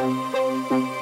Música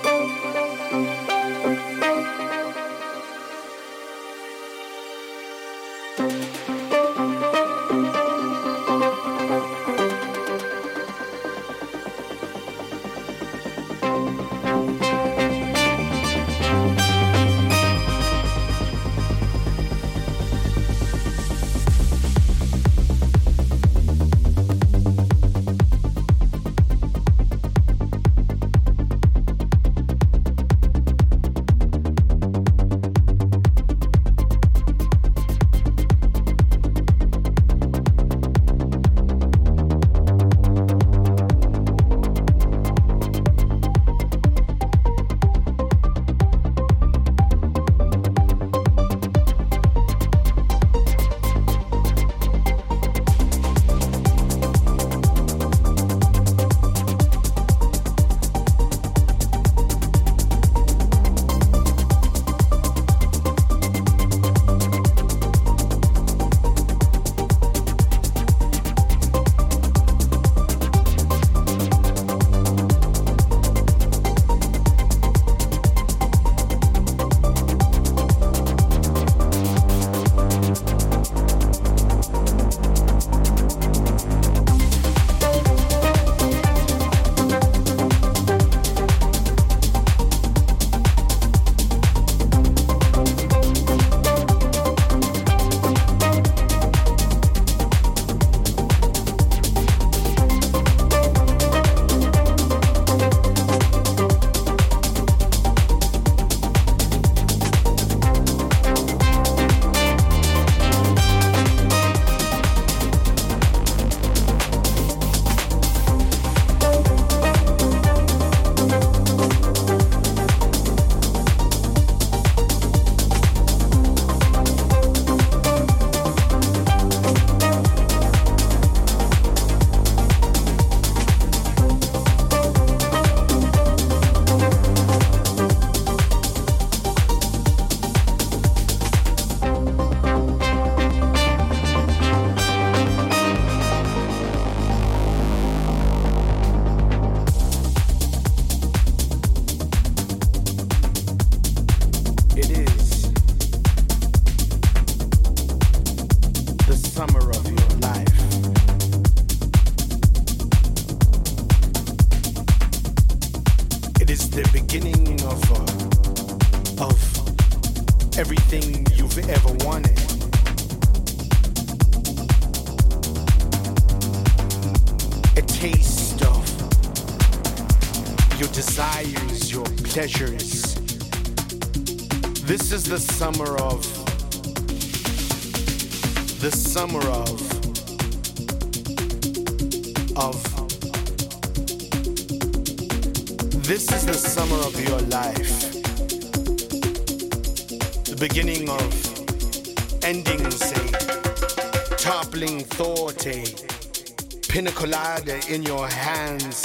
in your hands.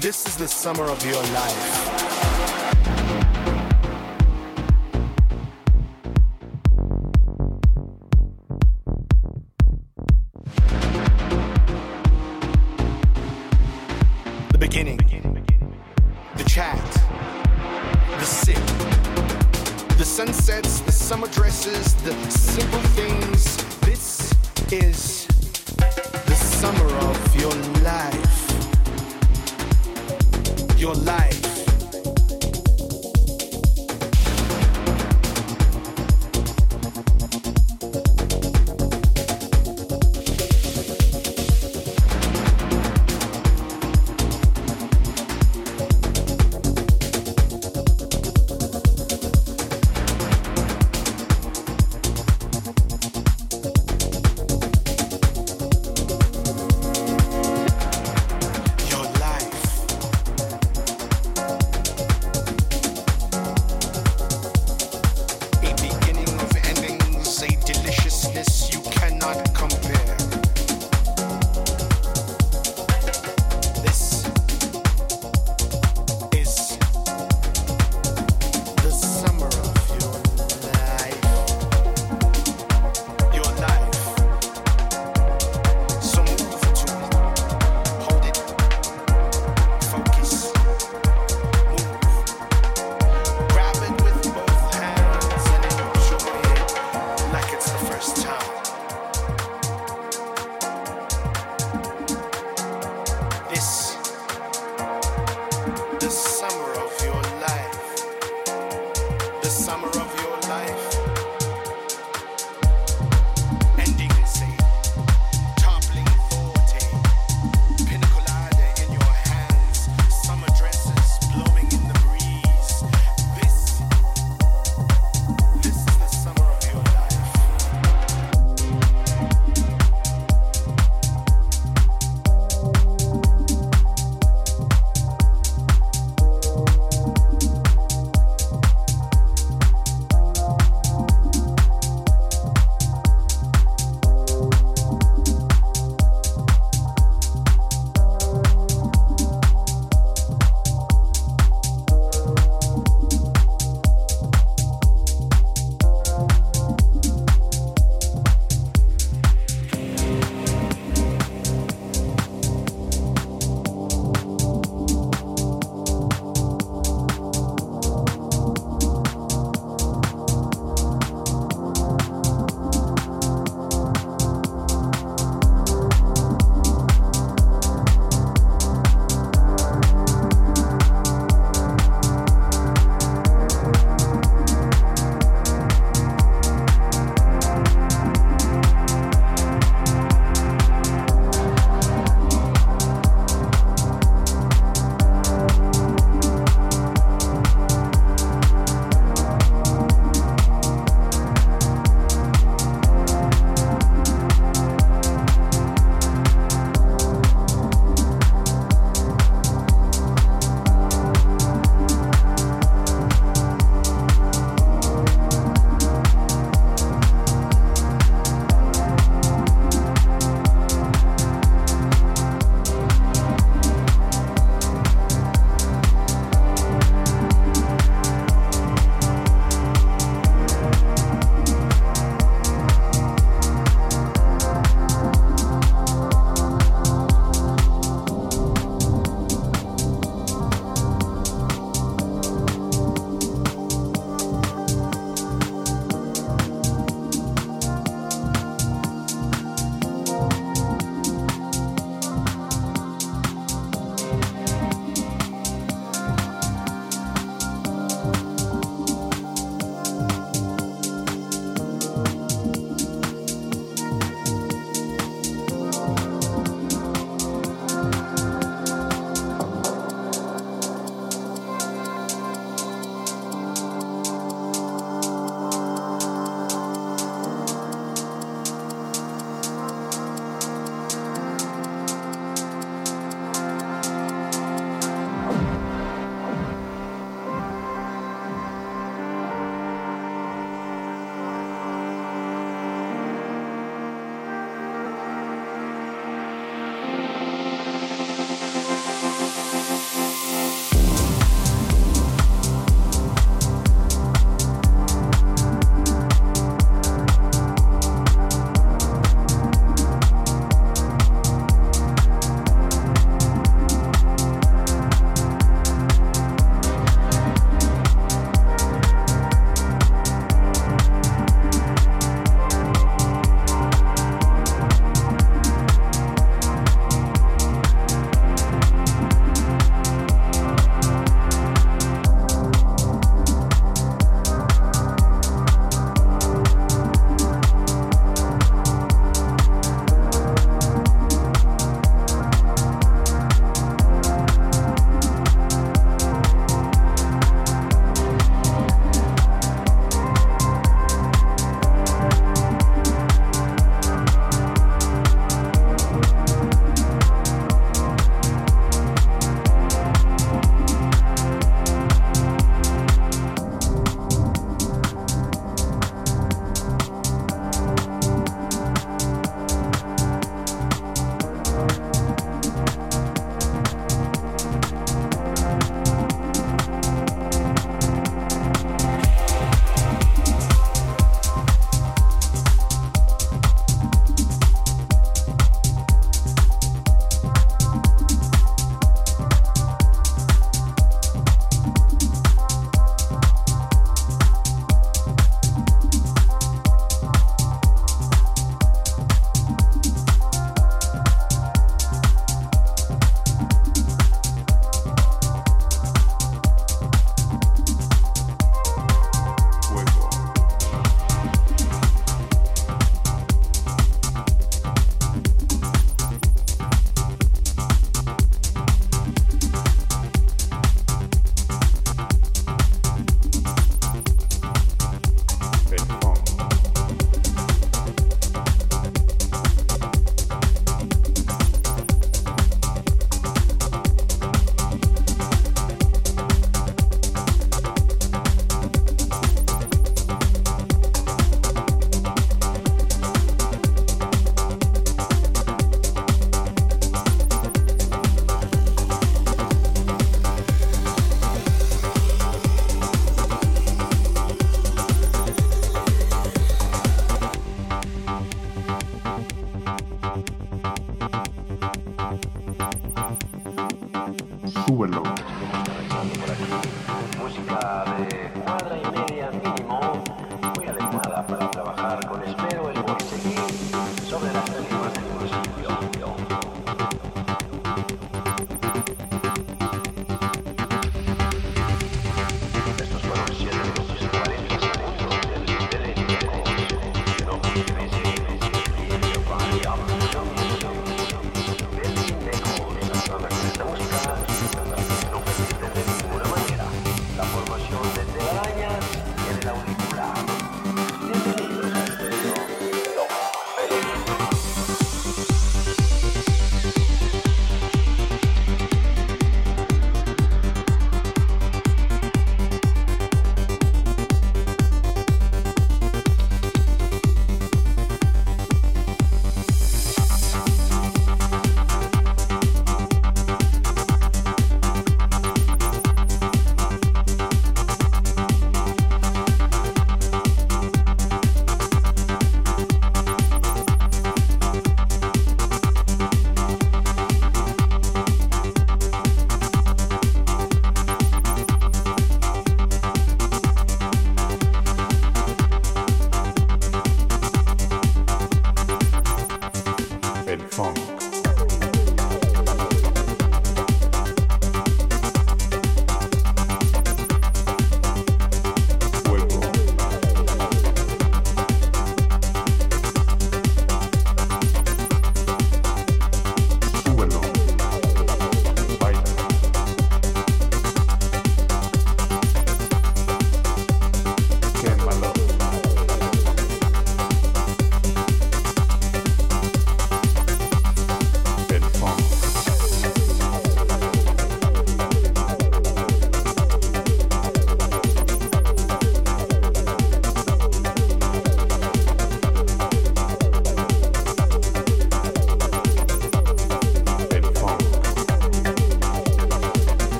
This is the summer of your life. The beginning, the chat, the sip, the sunsets, the summer dresses, the simple things. This is summer of your life. Your life.